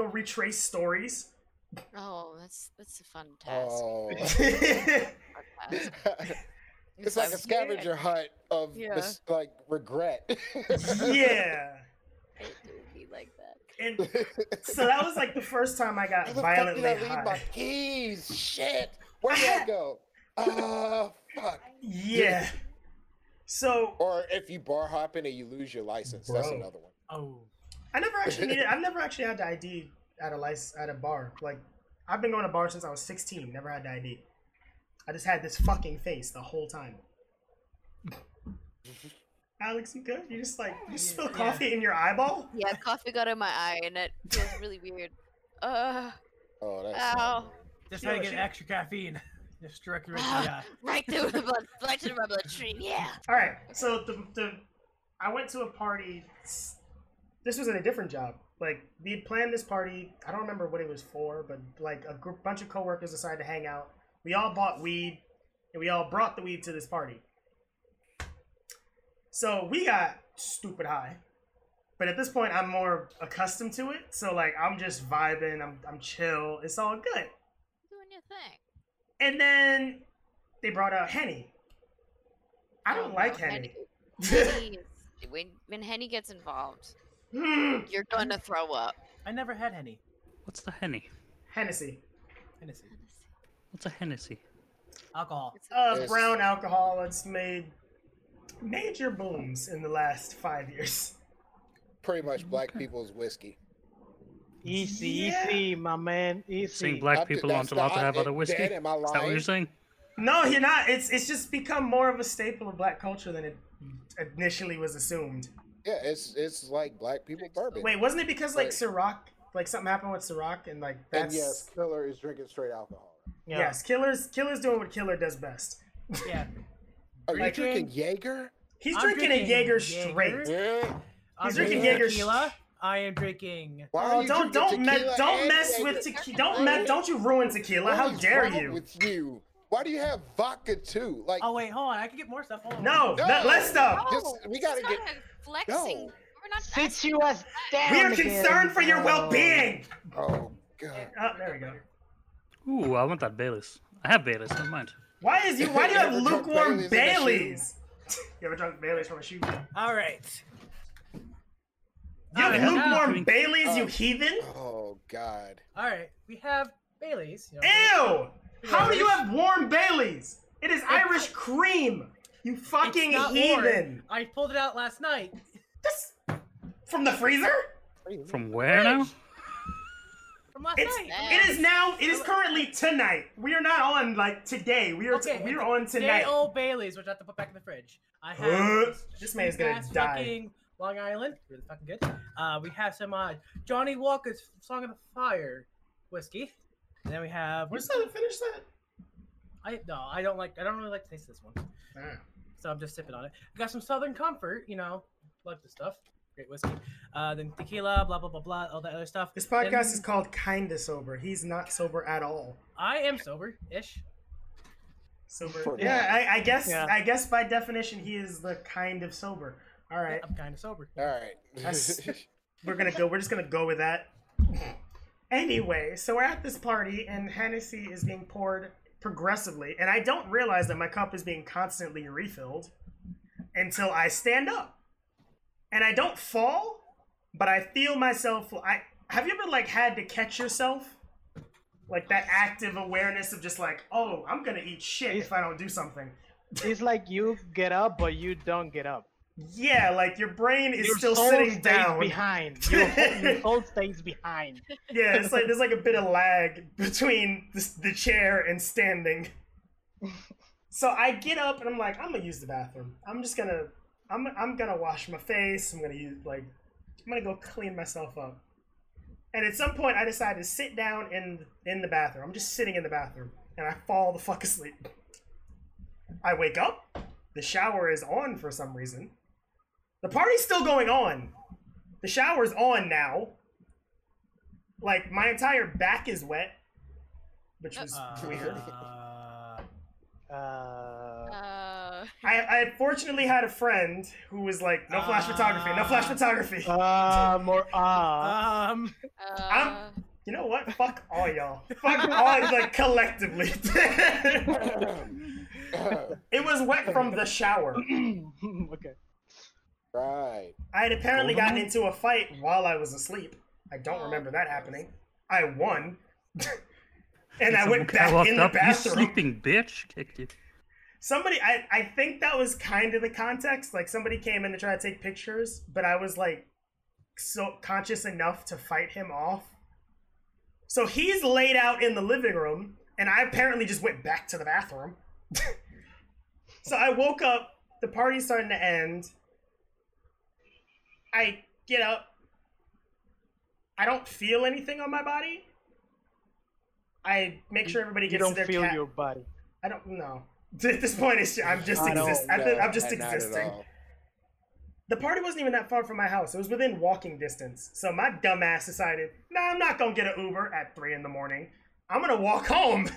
go retrace stories. Oh, that's that's a fun oh. task. Oh. yeah, it's like a scavenger hunt of Yeah. mis- like regret. Yeah. It would be like that. and so that was like the first time I got Where did violently I high. my keys? Shit. Where did I go? Oh fuck. Yeah. So Or if you bar hopping and you lose your license, that's another one. Oh. I never actually needed. I've never actually had the ID at a license at a bar. Like I've been going to bars since I was 16. Never had the ID. I just had this fucking face the whole time. Alex, you good? You just like you spill Yeah. coffee in your eyeball? Yeah, coffee got in my eye and it feels really weird. Uh, Oh, that's ow. Just trying to get she- extra caffeine. Just directly right to the eye. Right through the blood, right to my bloodstream. Yeah. All right. So the the I went to a party. This was in a different job. Like we had planned this party. I don't remember what it was for, but like a group, bunch of coworkers decided to hang out. We all bought weed, and we all brought the weed to this party. So we got stupid high. But at this point, I'm more accustomed to it. So like I'm just vibing. I'm I'm chill. It's all good. Doing your thing. And then they brought out henny. I don't Oh, like no, henny. Henny when when Henny gets involved, You're gonna throw up. I never had henny. What's the henny? Hennessy. Hennessy. What's a Hennessy? Alcohol. It's Uh, Yes. brown alcohol that's made major booms in the last five years. pretty much black people's whiskey. Easy, Yeah. easy, my man. Saying Easy. black I'm- people that's aren't allowed to the- have other Dan, whiskey? Is am I that what lying? you're saying? No, you're not. It's it's just become more of a staple of black culture than it initially was assumed. Yeah, it's it's like black people bourbon. Wait, wasn't it because like Right. Ciroc, like something happened with Ciroc, and like and that's yes, Killer is drinking straight alcohol. Yeah. yes, Killer's Killer's doing what Killer does best. Yeah. Are you Like- drinking Jaeger? He's I'm drinking, a drinking Jaeger Jaeger. straight. Yeah. I'm He's drinking drinking Jaeger tequila. I am drinking. Why are Oh, don't drinking don't me- don't mess with tequila. Don't me- don't you ruin tequila. How What is dare wrong you? With you? Why do you have vodka too? Like, Oh wait, hold on. I can get more stuff. Hold on. No, No. no, less stuff. Just- No, we gotta is get- not a flexing. No. We're not. Sit you us down. We are again. concerned for your Oh. well-being. oh god. Oh, there we go. Ooh, I want that Baileys. I have Baileys, never mind. Why is you? Why do you have You ever drunk lukewarm Baileys in a shoe? Baileys? you ever drunk Baileys from a shoe? All right. You have Alright, lukewarm now- Baileys, you Uh, heathen? Oh god. All right. We have Bailey's. You know, Ew! How do you have warm Baileys? It is Irish cream. You fucking not heathen. warm. I pulled it out last night. This from the freezer? From where now? From last It's night. it is now. It is currently tonight. We are not on like today. We are Okay, we are it's on Day tonight. old Bailey's, which I have to put back in the fridge. I Huh? have This man's gonna cheap-ass die. fucking Long Island, really fucking good. Uh, we have some uh, Johnnie Walker's Song of the Fire whiskey. And then we have. Where's that? Finish that. I no, I don't like. I don't really like to taste this one, Ah. so I'm just sipping on it. We got some Southern Comfort, you know, love this stuff. Great whiskey. Uh, then tequila, blah blah blah blah, all that other stuff. This podcast Then is called Kinda Sober. He's not sober at all. I am sober ish. Sober. For Yeah, I, I guess. Yeah. I guess by definition, he is the kind of sober. All right, I'm kind of sober. All right. We're gonna go. We're just gonna go with that. Anyway, so we're at this party, and Hennessy is being poured progressively, and I don't realize that my cup is being constantly refilled until I stand up, and I don't fall, but I feel myself. I have you ever like had to catch yourself? Like that active awareness of just like, oh, I'm gonna eat shit if I don't do something. It's like you get up, but you don't get up. Yeah, like your brain is your still sitting down. behind. Your, whole- your soul stays behind. Yeah, it's like there's like a bit of lag between the, the chair and standing. So I get up and I'm like, I'm gonna use the bathroom. I'm just gonna, I'm, I'm gonna wash my face. I'm gonna use like, I'm gonna go clean myself up. And at some point, I decide to sit down in in the bathroom. I'm just sitting in the bathroom, and I fall the fuck asleep. I wake up. The shower is on for some reason. The party's still going on. The shower's on now. Like my entire back is wet, which was Uh, weird. Uh, Uh, I I, I fortunately had a friend who was like, no flash photography, no flash photography. Uh, more ah. Um, Uh, you know what? Fuck all y'all. Fuck all like collectively. it was wet from the shower. okay. Right. I had apparently Hold gotten into a fight while I was asleep. I don't oh, remember that happening. I won. and I went guy back in the up, You bathroom. sleeping bitch! Kicked you. Somebody, I, I think that was kind of the context. Like somebody came in to try to take pictures, but I was like so conscious enough to fight him off. So he's laid out in the living room, and I apparently just went back to the bathroom. so I woke up, the party's starting to end. I get up. I don't feel anything on my body. I make sure everybody gets You gets don't their feel cat. your body. I don't know. At this point, it's I'm just existing. I think No, I'm just not at existing. all. The party wasn't even that far from my house. It was within walking distance. So my dumbass decided, nah, I'm not gonna get an Uber at three in the morning. I'm gonna walk home.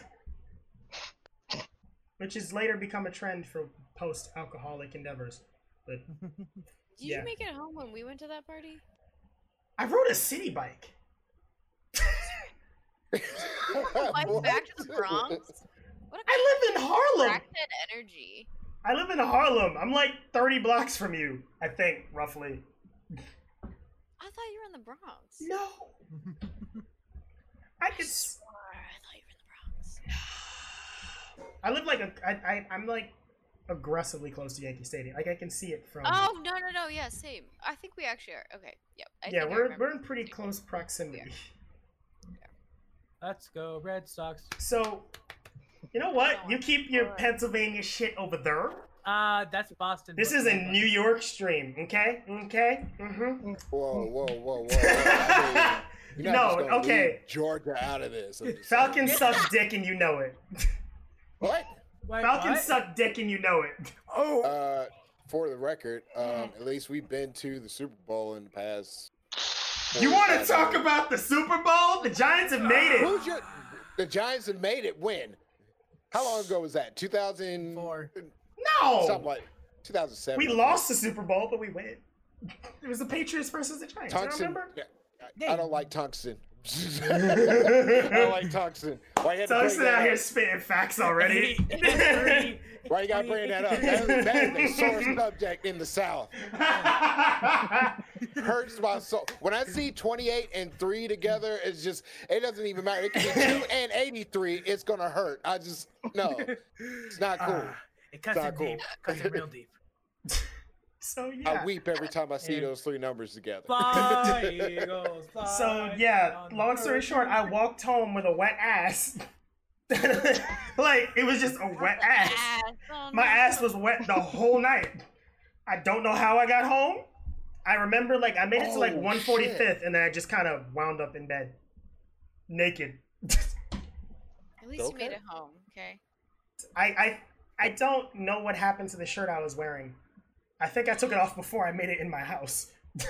Which has later become a trend for post-alcoholic endeavors. But did yeah. you make it home when we went to that party? I rode a city bike. Like back to the Bronx? What a I live in Harlem. crackhead energy. I live in Harlem. I'm like 30 blocks from you, I think, roughly. I thought you were in the Bronx. No. I could. s- Or I thought you were in the Bronx. I live like a. I, I I'm like aggressively close to Yankee Stadium. Like I can see it from. Oh no no no yeah same. I think we actually are. Okay yep. I yeah, we're remember. we're in pretty close proximity. let's go Red Sox. So, you know what? You keep your Pennsylvania shit over there. Uh, that's Boston. This is a New York stream, okay? Okay. Mm-hmm. Whoa, whoa, whoa, whoa! whoa. I mean, you're not No, okay. Georgia out of this. I'm just Falcon saying. sucks dick and you know it. What? Wait, Falcon what? suck dick and you know it. Oh. Uh, for the record, um, at least we've been to the Super Bowl in the past. You want to talk years. about the Super Bowl? The Giants have made it. Who's your? The Giants have made it. When? How long ago was that? 2004. No. Something like 2007. We lost the Super Bowl, but we win. It was the Patriots versus the Giants. You don't remember? yeah, I, I don't like tungsten. I don't like tungsten. Why you had to bring that out here spitting facts already. Three. Why you gotta bring that up? That, that is a sore subject in the South. Hurts my soul. When I see 28 and 3 together, it's just, it doesn't even matter. It can be 2 and 83, it's gonna hurt. I just, no. It's not cool. Ah, it cuts Not it cool. deep. Cuts it real deep. So yeah. I weep every time I see Yeah. those three numbers together. Fly, Eagles, fly So yeah, long story short, I walked home with a wet ass. like it was just a wet ass. Oh, My ass was wet the whole night. I don't know how I got home. I remember like I made it to like Oh, 145th shit. and then I just kind of wound up in bed. Naked. At least you made it home. Okay. I, I I don't know what happened to the shirt I was wearing. I think I took it off before I made it in my house.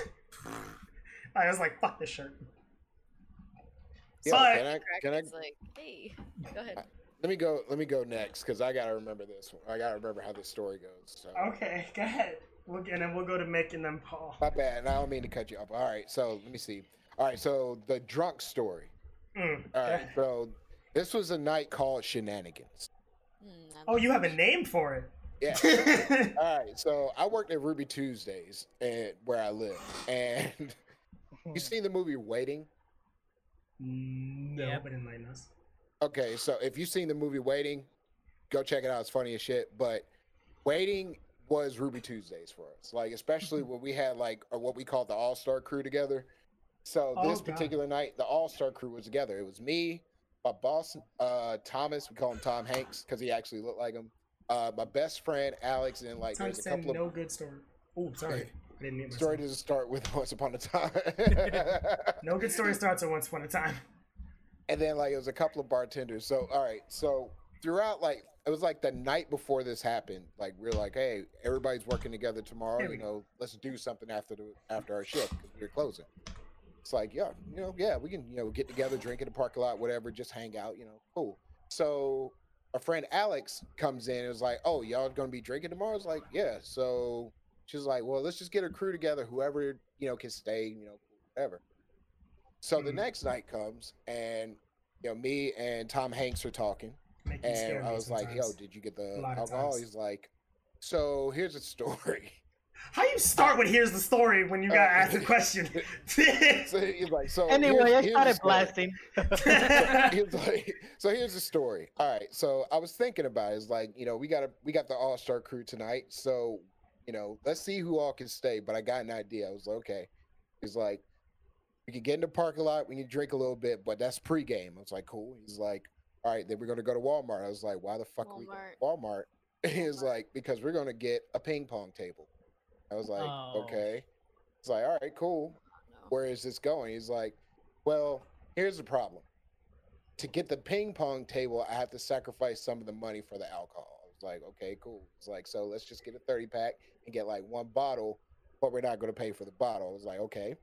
I was like, fuck this shirt. Yo, But- can I, can I, like, hey, go ahead. let me go, let me go next, because I gotta remember this. I gotta remember how this story goes. So. Okay, go ahead. We'll, and then we'll go to Mick and then Paul. My bad. and I don't mean to cut you off. All right, so let me see. All right, so the drunk story. Mm, All right, so this was a night called Shenanigans. I Oh, you have a name for it. Yeah. All right, so I worked at Ruby Tuesdays and where I live, and you seen the movie Waiting? no, Yep. but enlighten us. Okay, so if you've seen the movie Waiting, go check it out. It's funny as shit. But Waiting was Ruby Tuesdays for us, like especially when we had like uh, what we called the All Star Crew together. So Oh, this God. particular night, the All Star Crew was together. It was me, my boss, uh, Thomas. We call him Tom Hanks because he actually looked like him. Uh, my best friend Alex, and like there's a couple of no good story. Oh, sorry. I didn't mean story doesn't start with Once Upon a Time. No good story starts at once upon a time. and then like it was a couple of bartenders. So all right, so throughout like it was like the night before this happened. Like we are like, hey, everybody's working together tomorrow. You know, let's do something after the after our shift because we're closing. It's like yeah, you know, yeah, we can you know get together, drink in the parking lot, whatever, just hang out. You know, cool. So our friend Alex comes in and was like, "Oh, y'all gonna be drinking tomorrow?" I was like, "Yeah." So she's like, "Well, let's just get a crew together. Whoever you know can stay. You know, whatever." So the Mhm. next night comes, and you know, me and Tom Hanks are talking, scare and I was like, "Yo, did you get the A alcohol?" He's like, "So here's a story." How you start with here's the story when you got Uh, asked a question? so he's like, "So Anyway, here's- I here's the started blasting. he like, so here's the story. All right, so I was thinking about it. It's like, you know, we got a we got the all star crew tonight, so you know, let's see who all can stay. But I got an idea. I was like, okay. He's like, we can get in the parking lot. We can drink a little bit, but that's pregame. I was like, cool. He's like, all right, then we're gonna go to Walmart. I was like, why the fuck are we going to Walmart? He was like, because we're gonna get a ping pong table. I was like, Oh. okay. It's like, all right, cool where is this going? He's like, well, here's the problem. To get the ping pong table, I have to sacrifice some of the money for the alcohol. I was like, okay, cool. It's like, so let's just get a 30 pack and get like one bottle, but we're not going to pay for the bottle. I was like, okay,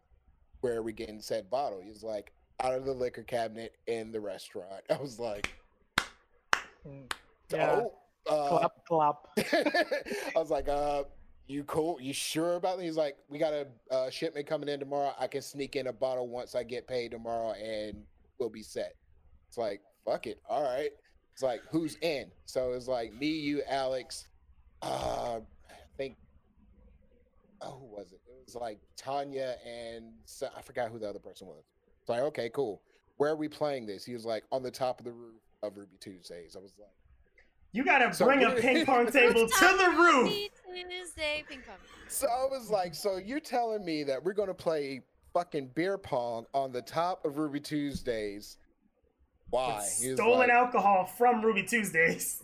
where are we getting said bottle? He's like, out of the liquor cabinet in the restaurant. I was like, Mm, Yeah. oh, uh, clap, clap. I was like, uh, you cool? You sure about it? He's like, we got a uh, shipment coming in tomorrow. I can sneak in a bottle once I get paid tomorrow and we'll be set. It's like, fuck it. All right. It's like, who's in? So it's like me, you, Alex, uh, I think, oh, who was it? It was like Tanya and so, I forgot who the other person was. It's like, okay, cool. Where are we playing this? He was like, on the top of the roof of Ruby Tuesdays. I was like, you gotta So bring a ping pong table to the roof. Tuesday ping pong. So I was like, so you're telling me that we're gonna play fucking beer pong on the top of Ruby Tuesdays? Why? With Stolen like- alcohol from Ruby Tuesdays.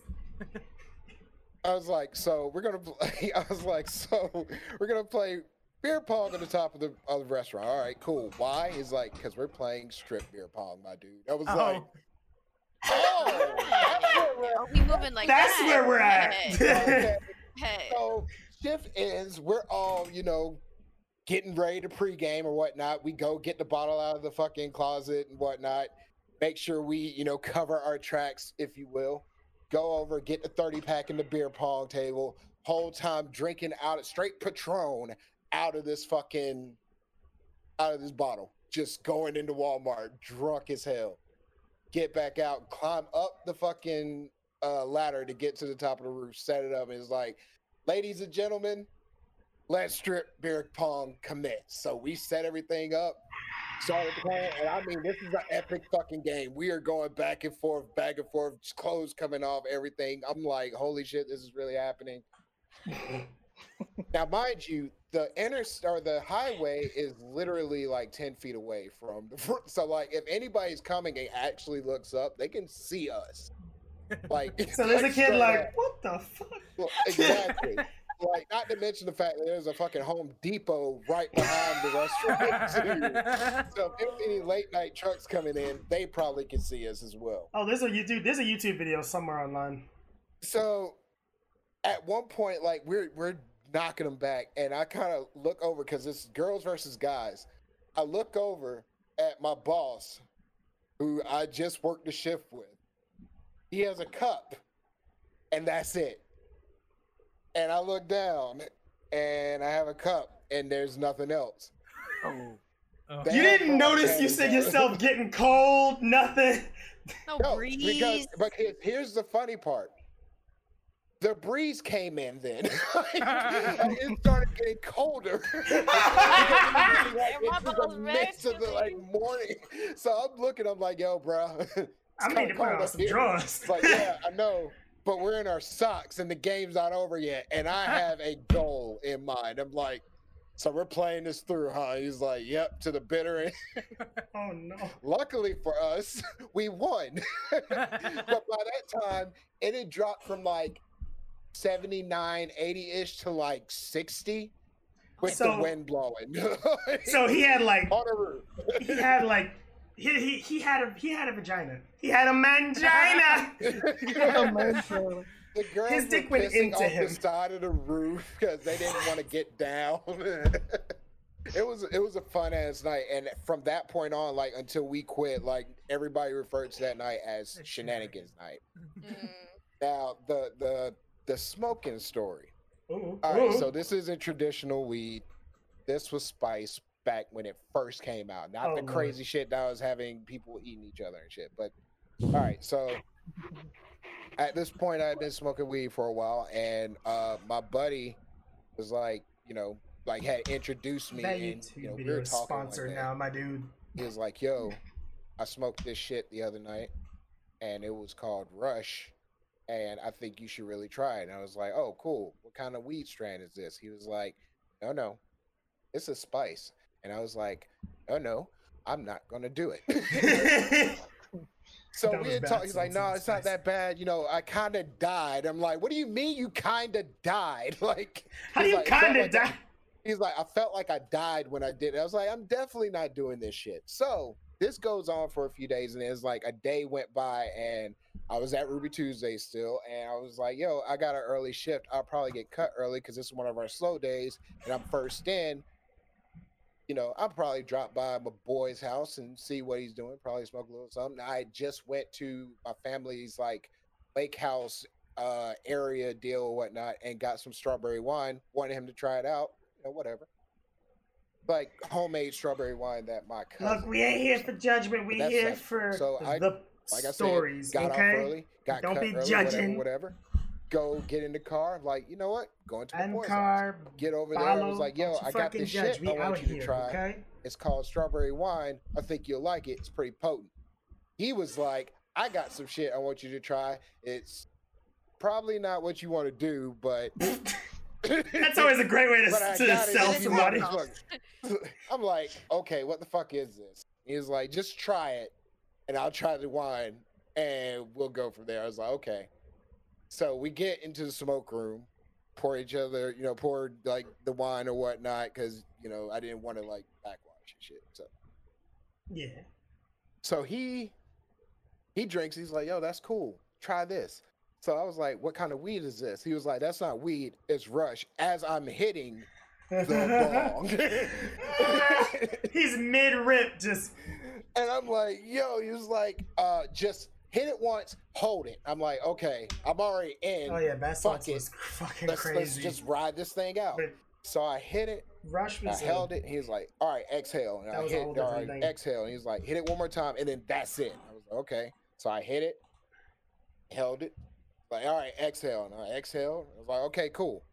I was like, so we're gonna play. I was like, so we're gonna play beer pong on the top of the of the restaurant. All right, cool. Why? He's like, because we're playing strip beer pong, my dude. I was oh. like, Oh, that's where we're we moving like that's that? where we're at. Hey, Okay. hey. So shift ends. We're all, you know, getting ready to pregame or whatnot. We go get the bottle out of the fucking closet and whatnot. Make sure we, you know, cover our tracks, if you will. Go over, get the 30 pack in the beer pong table. Whole time drinking out of straight Patron out of this fucking out of this bottle. Just going into Walmart, drunk as hell. Get back out, climb up the fucking uh, ladder to get to the top of the roof, set it up, it's like, ladies and gentlemen, let's strip beer pong commit. So we set everything up, started playing, and I mean, this is an epic fucking game. We are going back and forth, back and forth, clothes coming off, everything. I'm like, holy shit, this is really happening. now, mind you, the inner or the highway is literally like 10 feet away from the front. So, like, if anybody's coming and actually looks up, they can see us. Like, So there's a kid like, what the fuck? Well, exactly. like, not to mention the fact that there's a fucking Home Depot right behind the restaurant. too. So if there's any late night trucks coming in, they probably can see us as well. Oh, there's a YouTube. There's a YouTube video somewhere online. So at one point, like we're we're knocking them back, and I kind of look over because it's girls versus guys. I look over at my boss, who I just worked the shift with. He has a cup, and that's it. And I look down, and I have a cup, and there's nothing else. Oh. Oh. You didn't notice you said yourself getting cold, nothing. No, No, breeze. because but here's the funny part. The breeze came in then. it started getting colder. like, my into the midst of the like morning. So I'm looking, I'm like, yo, bro. I need to put on some drawers. It's like, yeah, I know. But we're in our socks and the game's not over yet. And I have a goal in mind. I'm like, so we're playing this through, huh? He's like, yep, to the bitter end. Oh no. Luckily for us, we won. but by that time, it had dropped from like 79, 80 ish to like 60 with So- the wind blowing. So he had like on a roof. he had like he, he, he had a he had a vagina. He had a mangina. Man, so- The girls His were dick went into off him. the side of the roof because they didn't want to get down. it was it was a fun ass night, and from that point on, like until we quit, like everybody referred to that night as As shenanigans night. Mm. Now the the the smoking story. Ooh, All right, ooh. so this isn't traditional weed. This was spice back when it first came out. Not Oh, the crazy shit that was having people eating each other and shit. But all right, so at this point, I had been smoking weed for a while, and uh, my buddy was like, you know, like had introduced me, that and YouTube you know, we were talking one sponsored now, my dude. He was like, "Yo, I smoked this shit the other night, and it was called Rush, and I think you should really try it." And I was like, "Oh, cool. What kind of weed strand is this?" He was like, "No, no, it's a spice." And I was like, "Oh no, I'm not gonna do it." so That we was had talked. He's like, "No, it's it's not that bad. You know, I kind of died." I'm like, "What do you mean you kind of died? like, How do you like, kind of like I- die? He's like, I felt like I died when I did it. I was like, I'm definitely not doing this shit. So this goes on for a few days, and it's like a day went by, and I was at Ruby Tuesday still, and I was like, Yo, I got an early shift. I'll probably get cut early because this is one of our slow days, and I'm first in. You know, I'll probably drop by my boy's house and see what he's doing. Probably smoke a little something. I just went to my family's like lake house uh area deal or whatnot and got some strawberry wine. Wanted him to try it out you know, whatever. Like homemade strawberry wine that my cousin. Look, we ain't here for judgment. We here for So I- the like I stories. said, got okay. off early, got Don't cut be early, judging. whatever, whatever. Go get in the car. Like, you know what? Go into the And boy's house. car, Get over there. I was follow, like, yo, I got this shit. I want you to here, try. okay? It's called strawberry wine. I think you'll like it. It's pretty potent. He was like, I got some shit I want you to try. It's probably not what you want to do, but That's always a great way to, to sell somebody. want it, look. I'm like, okay, what the fuck is this? He's like, just try it, and I'll try the wine, and we'll go from there. I was like, okay. So we get into the smoke room, pour each other, you know, pour like the wine or whatnot, because you know I didn't want to like backwash and shit. So Yeah. so he he drinks. He's like, "Yo, that's cool. Try this." So I was like, "What kind of weed is this?" He was like, "That's not weed. It's rush." As I'm hitting the bong, He's mid rip, just and I'm like, "Yo," he was like, "Uh, just hit it once, hold it." I'm like, "Okay, I'm already in. oh yeah, Bass Fuck it. was fucking let's, let's crazy. just ride this thing out." But So I hit it. Rush I was held it. He was like, "All right, exhale." And That I was hit, all right, thing. exhale. And he was like, "Hit it one more time, and then that's it." I was like, "Okay." So I hit it, held it, like, "All right, exhale." And I exhaled. I was like, "Okay, cool."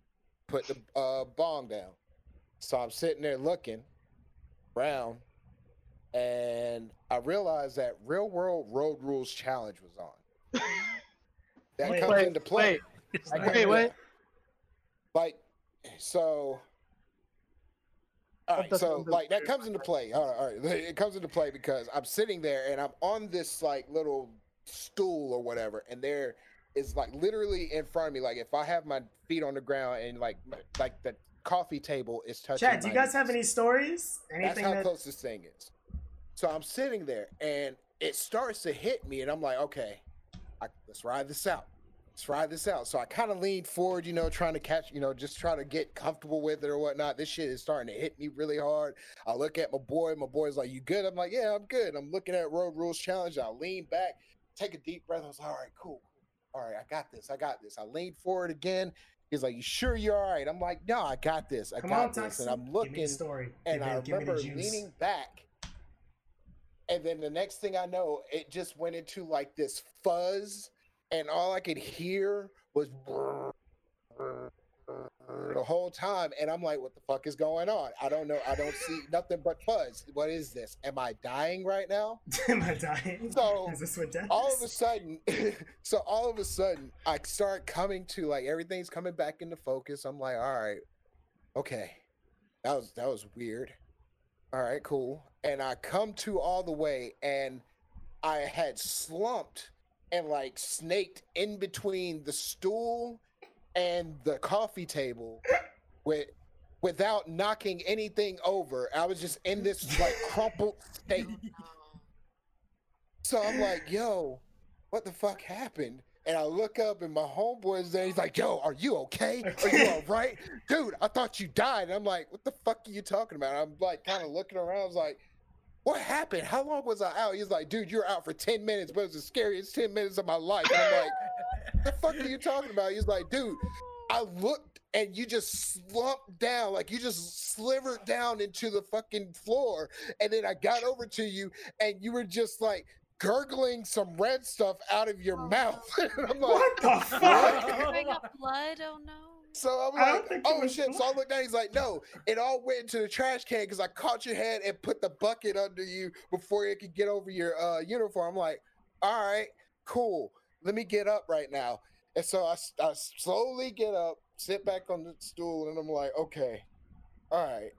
Put the uh, bong down. So I'm sitting there looking around, and I realized that Real World Road Rules Challenge was on. That Wait, comes wait, into play. Wait, Wait, wait. Like, so. All right, so like that comes into play. All right, all right, it comes into play because I'm sitting there and I'm on this like little stool or whatever, and there is like literally in front of me. Like if I have my feet on the ground and like like the coffee table is touching. Chad, do you guys have any stories? Anything That's how that close this thing is. So I'm sitting there and it starts to hit me, and I'm like, okay, I, let's ride this out. Let's ride this out. So I kind of leaned forward, you know, trying to catch, you know, just trying to get comfortable with it or whatnot. This shit is starting to hit me really hard. I look at my boy. My boy's like, "You good?" I'm like, "Yeah, I'm good." I'm looking at Road Rules Challenge. I lean back, take a deep breath. I was like, "All right, cool. All right, I got this. I got this." I leaned forward again. He's like, "You sure you're all right?" I'm like, "No, I got this. I Come got on, this." And I'm looking the story. and me, I give me the remember juice. leaning back, and then the next thing I know, it just went into like this fuzz, and all I could hear was the whole time, and I'm like, "What the fuck is going on? I don't know. I don't see nothing but fuzz. What is this? Am I dying right now?" Am I dying? So, is this what death all of a sudden so all of a sudden i start coming to like everything's coming back into focus i'm like all right okay that was that was weird all right cool and i come to all the way and i had slumped and like snaked in between the stool and the coffee table with without knocking anything over i was just in this like crumpled state so I'm like, yo, what the fuck happened? And I look up and my homeboy's there. He's like, yo, are you okay? Are you all right? Dude, I thought you died. And I'm like, what the fuck are you talking about? I'm like kind of looking around. I was like, what happened? How long was I out? He's like, dude, you're out for 10 minutes, but it was the scariest 10 minutes of my life. And I'm like, the fuck are you talking about? He's like, dude, I looked and you just slumped down, like you just slivered down into the fucking floor. And then I got over to you and you were just like gurgling some red stuff out of your Oh. mouth. And I'm like, What the fuck? Bring up blood? Oh no. So I'm I like, oh shit. So I look down, he's like, no, it all went into the trash can because I caught your head and put the bucket under you before it could get over your uh, uniform. I'm like, all right, cool. Let me get up right now. And so I slowly get up, sit back on the stool, and I'm like, okay, all right.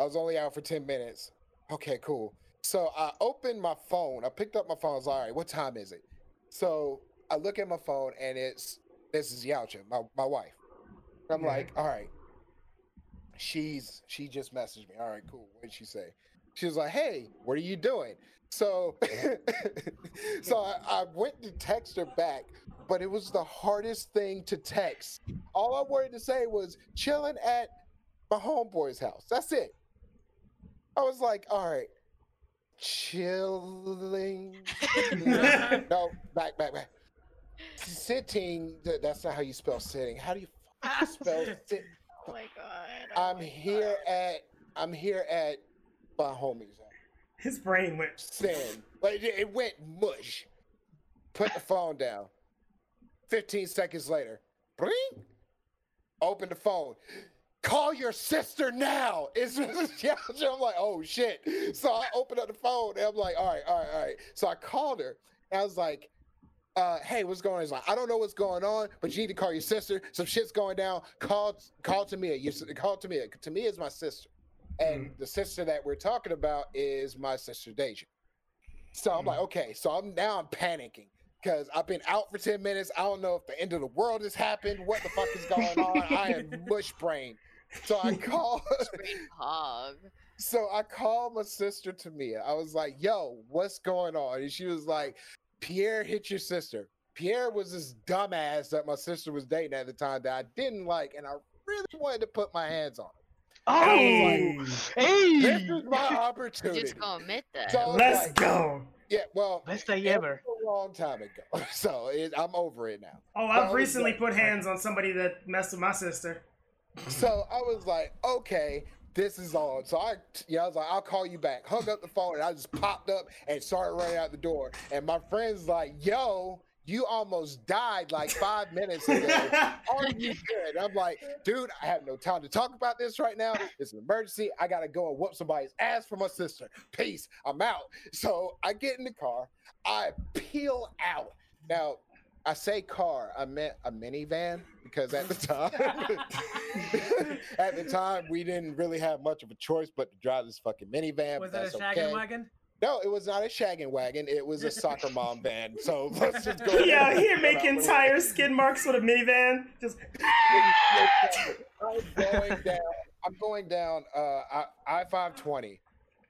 I was only out for 10 minutes. Okay, cool. So I opened my phone. I picked up my phone. I was like, all right, what time is it? So I look at my phone and it's this is Yaucha, my, my wife. I'm Yeah. like, all right. She's she just messaged me. All right, cool. What did she say? She was like, hey, what are you doing? So so I, I went to text her back, but it was the hardest thing to text. All I wanted to say was chilling at my homeboy's house. That's it. I was like, all right, chilling. no, back, back, back. Sitting. That's not how you spell sitting. How do you fucking spell sit? Oh my god. oh I'm my here God. at. I'm here at my homie's. His brain went. Sin. Like it, it went mush. Put the phone down. 15 seconds later. Bring. Open the phone. Call your sister now. It's Mrs. Yaucha. I'm like, oh shit. So I open up the phone and I'm like, all right, all right, all right. So I called her and I was like, uh, hey, what's going on? He's like, I don't know what's going on, but you need to call your sister. Some shit's going down. Call call Tamia. You s- call Tamia. Tamia is my sister. And the sister that we're talking about is my sister Deja. So I'm like, okay, so I'm now I'm panicking because I've been out for 10 minutes. I don't know if the end of the world has happened. What the fuck is going on? I am mush brain. So I call hog. so I called my sister Tamia. I was like, yo, what's going on? And she was like, Pierre hit your sister. Pierre was this dumbass that my sister was dating at the time that I didn't like, and I really wanted to put my hands on him. Oh, Hey, This hey! is my opportunity. just gonna admit that. So let's like, go. Yeah, well, Best day ever. a long time ago. So it, I'm over it now. Oh, I I've was recently like- put hands on somebody that messed with my sister. So I was like, okay, this is on. So I, yeah, I was like, I'll call you back. Hung up the phone and I just popped up and started running out the door. And my friend's like, yo, you almost died like five minutes ago. Are you good? I'm like, dude, I have no time to talk about this right now. It's an emergency. I gotta go and whoop somebody's ass for my sister. Peace. I'm out. So I get in the car. I peel out. Now, I say car. I meant a minivan because at the time, at the time, we didn't really have much of a choice but to drive this fucking minivan. Was but it a that's shaggin' okay. wagon? No, it was not a shaggin' wagon. It was a soccer mom van. So let's just go. He out ahead and here get making tire skid marks with a minivan. Just I'm going down. I'm going down. Uh, I five twenty.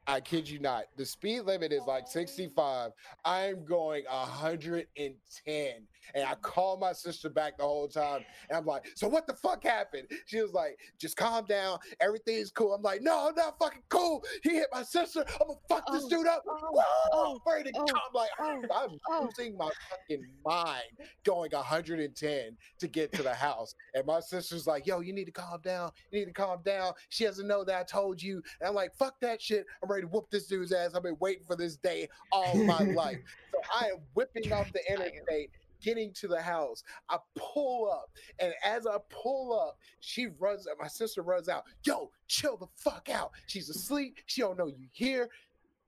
I kid you not. The speed limit is like 65. I'm going 110. And I called my sister back the whole time. And I'm like, so what the fuck happened? She was like, just calm down. Everything's cool. I'm like, no, I'm not fucking cool. He hit my sister. I'm gonna fuck this Oh, dude up. oh, oh, I'm ready to oh, come. Like, oh, I'm oh. losing my fucking mind going 110 to get to the house. And my sister's like, yo, you need to calm down. You need to calm down. She doesn't know that I told you. And I'm like, fuck that shit. I'm ready to whoop this dude's ass. I've been waiting for this day all my life. So I am whipping off the interstate, getting to the house. I pull up. And as I pull up, she runs my sister runs out. Yo, chill the fuck out. She's asleep. She don't know you here.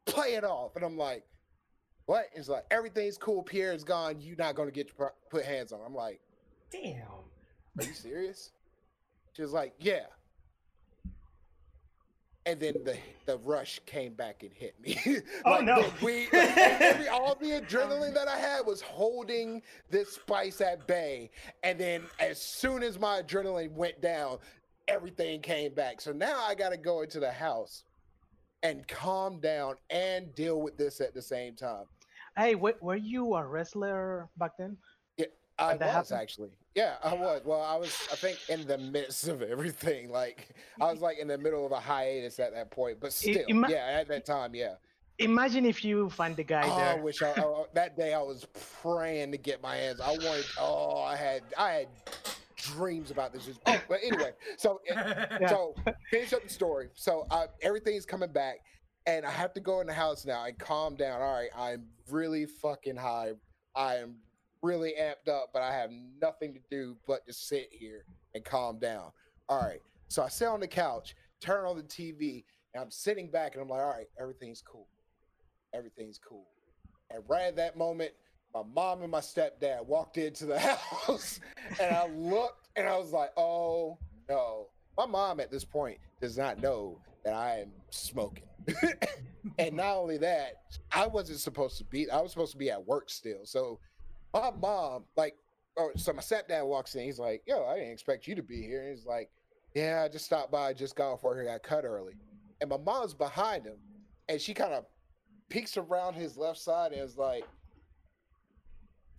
Play it off. And I'm like, what? And It's like everything's cool. Pierre is gone. You're not gonna get to put hands on. I'm like, damn. are you serious? She's like, yeah. And then the the rush came back and hit me. Oh, no. the, we, like, every, all the adrenaline that I had was holding this spice at bay. And then as soon as my adrenaline went down, everything came back. So now I got to go into the house and calm down and deal with this at the same time. Hey, were you a wrestler back then? I that was happen? actually. Yeah, I was. Well, I was. I think in the midst of everything. Like I was like in the middle of a hiatus at that point. But still, ima- yeah, at that time, yeah. Imagine if you find the guy Oh, I wish I, I- that day I was praying to get my hands. I wanted. Oh, I had I had dreams about this. Oh, but anyway, so Yeah. so finish up the story. So uh, everything's coming back, and I have to go in the house now and calm down. All right, I'm really fucking high. I am really amped up, but I have nothing to do but to sit here and calm down. All right, so I sit on the couch, turn on the TV, and I'm sitting back, and I'm like, all right, everything's cool. Everything's cool. And right at that moment, my mom and my stepdad walked into the house, and I looked, and I was like, oh no. My mom at this point does not know that I am smoking. and not only that, I wasn't supposed to be, I was supposed to be at work still. So my mom, like, oh, so my stepdad walks in. He's like, yo, I didn't expect you to be here. And he's like, yeah, I just stopped by. I just got off work. I got cut early. And my mom's behind him. And she kind of peeks around his left side and is like,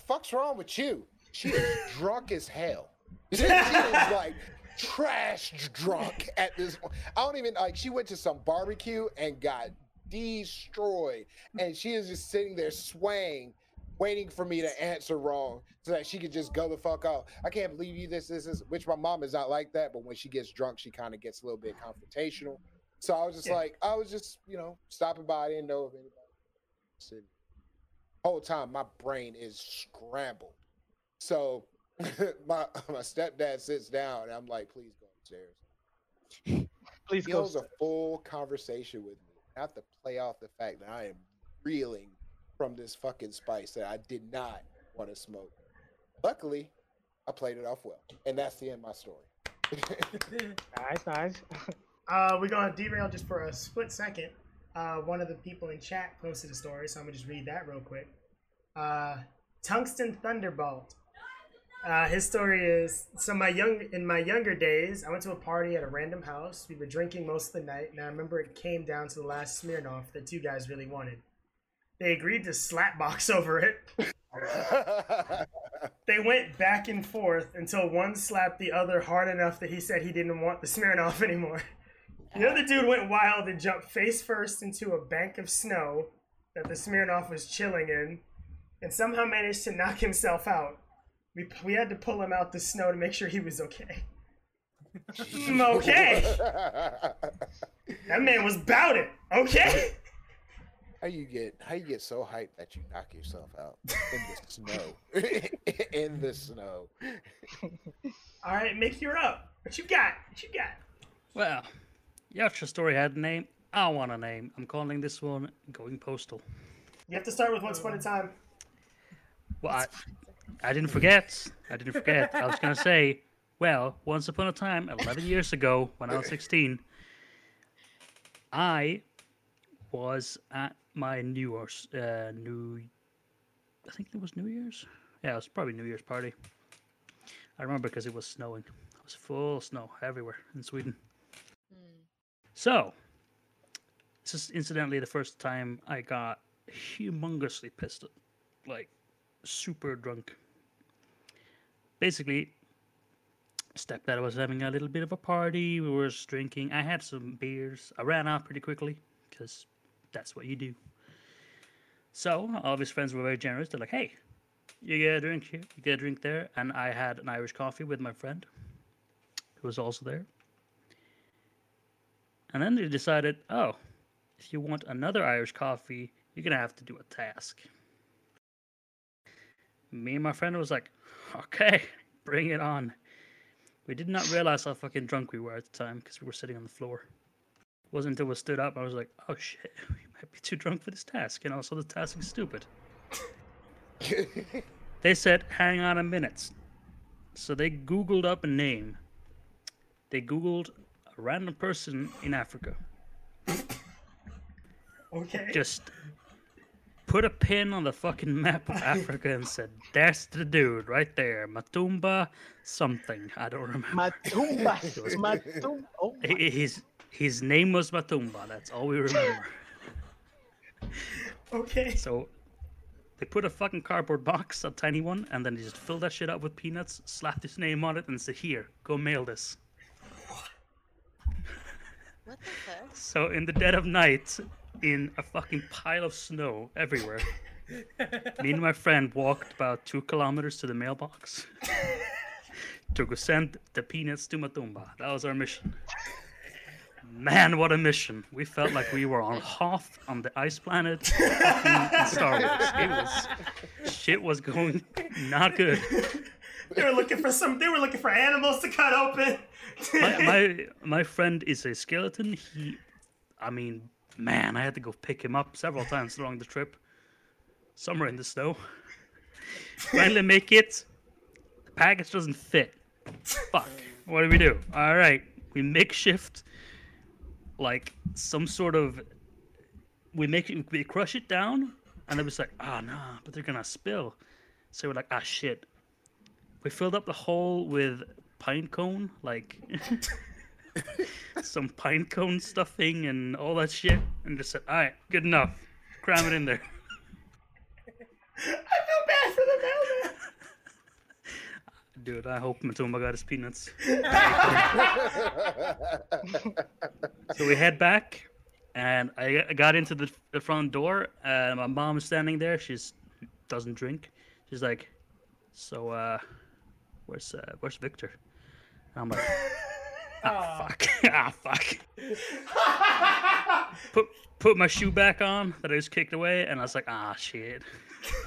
fuck's wrong with you? She is drunk as hell. She is like trash drunk at this point. I don't even like she went to some barbecue and got destroyed. And she is just sitting there swaying, waiting for me to answer wrong so that she could just go the fuck out. I can't believe you this, this, is which my mom is not like that, but when she gets drunk, she kind of gets a little bit confrontational. So I was just Yeah. like, I was just, you know, stopping by. I didn't know if anybody said whole time my brain is scrambled. So my my stepdad sits down and I'm like, please go upstairs. Please He go. holds a full conversation with me. I have to play off the fact that I am reeling from this fucking spice that I did not want to smoke. Luckily, I played it off well. And that's the end of my story. Nice, nice. Uh, we're gonna derail just for a split second. Uh, one of the people in chat posted a story, so I'm gonna just read that real quick. Uh, Tungsten Thunderbolt. Uh, his story is so my young in my younger days, I went to a party at a random house. We were drinking most of the night, and I remember it came down to the last Smirnoff that two guys really wanted. They agreed to slapbox over it. They went back and forth until one slapped the other hard enough that he said he didn't want the Smirnoff anymore. The other dude went wild and jumped face first into a bank of snow that the Smirnoff was chilling in, and somehow managed to knock himself out. We, we had to pull him out the snow to make sure he was okay. Mm, okay, that man was bout it. Okay. How you get how you get so hyped that you knock yourself out in the snow? in the snow. All right, Mick, you're up. What you got? What you got? Well, your story had a name. I want a name. I'm calling this one Going Postal. You have to start with Once Upon a Time. Well, I, I didn't forget. I didn't forget. I was going to say, well, once upon a time, 11 years ago, when I was 16, I was at my New Year's, uh, New, I think it was New Year's. Yeah, it was probably New Year's party. I remember because it was snowing. It was full snow everywhere in Sweden. Hmm. So, this is incidentally the first time I got humongously pissed, like super drunk. Basically, stepdad was having a little bit of a party. We were drinking. I had some beers. I ran out pretty quickly because that's what you do. So all of his friends were very generous. They're like, "Hey, you get a drink here, you get a drink there," and I had an Irish coffee with my friend, who was also there. And then they decided, oh, if you want another Irish coffee, you're gonna have to do a task. Me and my friend was like, okay, bring it on. We did not realize how fucking drunk we were at the time because we were sitting on the floor. Wasn't until we stood up I was like, oh shit, we might be too drunk for this task, and also the task is stupid. They said, hang on a minute. So they Googled up a name. They Googled a random person in Africa. Okay. Just put a pin on the fucking map of Africa and said, that's the dude right there. Matumba something. I don't remember. Matumba. Matumba. Oh, my- Hi- His, his name was Matumba. That's all we remember. Okay. So they put a fucking cardboard box, a tiny one, and then they just filled that shit up with peanuts, slapped his name on it, and said, here, go mail this. What the fuck? So in the dead of night, in a fucking pile of snow everywhere. Me and my friend walked about two kilometers to the mailbox to go send the peanuts to Matumba. That was our mission. Man, what a mission! We felt like we were on Hoth on the ice planet in Star Wars. It was shit was going not good. They were looking for some. They were looking for animals to cut open. my, my my friend is a skeleton. He, I mean, man, I had to go pick him up several times along the trip. Somewhere in the snow. Finally make it. The package doesn't fit. Fuck. What do we do? All right, we makeshift like some sort of. We make it, we crush it down, and it was like, ah, nah, but they're gonna spill. So we're like, ah, shit. We filled up the hole with pine cone, like some pine cone stuffing and all that shit, and just said, "All right, good enough. Cram it in there." I feel bad for the mailman. Dude, I hope Matumba got his peanuts. So we head back, and I I got into the, the front door, and my mom is standing there. She's doesn't drink. She's like, "So, uh, where's uh, where's Victor?" And I'm like, "Ah, fuck, ah, fuck." put put my shoe back on that I just kicked away, and I was like, "Ah, shit,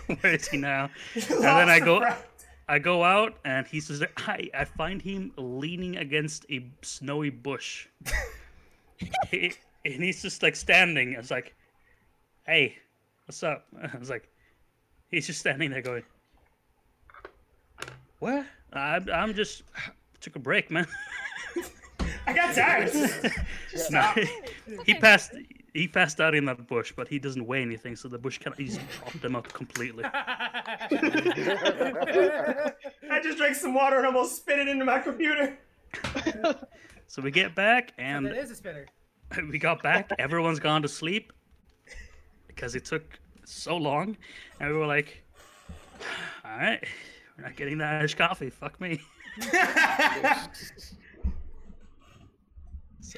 where is he now?" And then I go, I go out, and he says, I I find him leaning against a snowy bush, He- and he's just like standing. I was like, "Hey, what's up?" I was like, he's just standing there going, "What?" I'm I'm just took a break, man. I got tired. No, he passed. He passed out in that bush, but he doesn't weigh anything, so the bush kind of he's propped him up completely. I just drank some water and almost spit it into my computer. So we get back, And and it is a spinner. we got back. Everyone's gone to sleep because it took so long, and we were like, "All right, we're not getting that Irish coffee. Fuck me."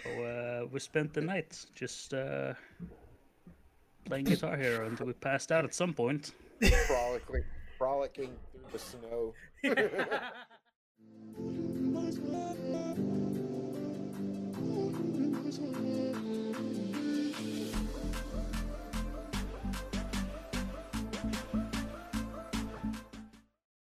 So uh, we spent the night just uh, playing Guitar Hero until we passed out at some point. Frolicking, frolicking through the snow.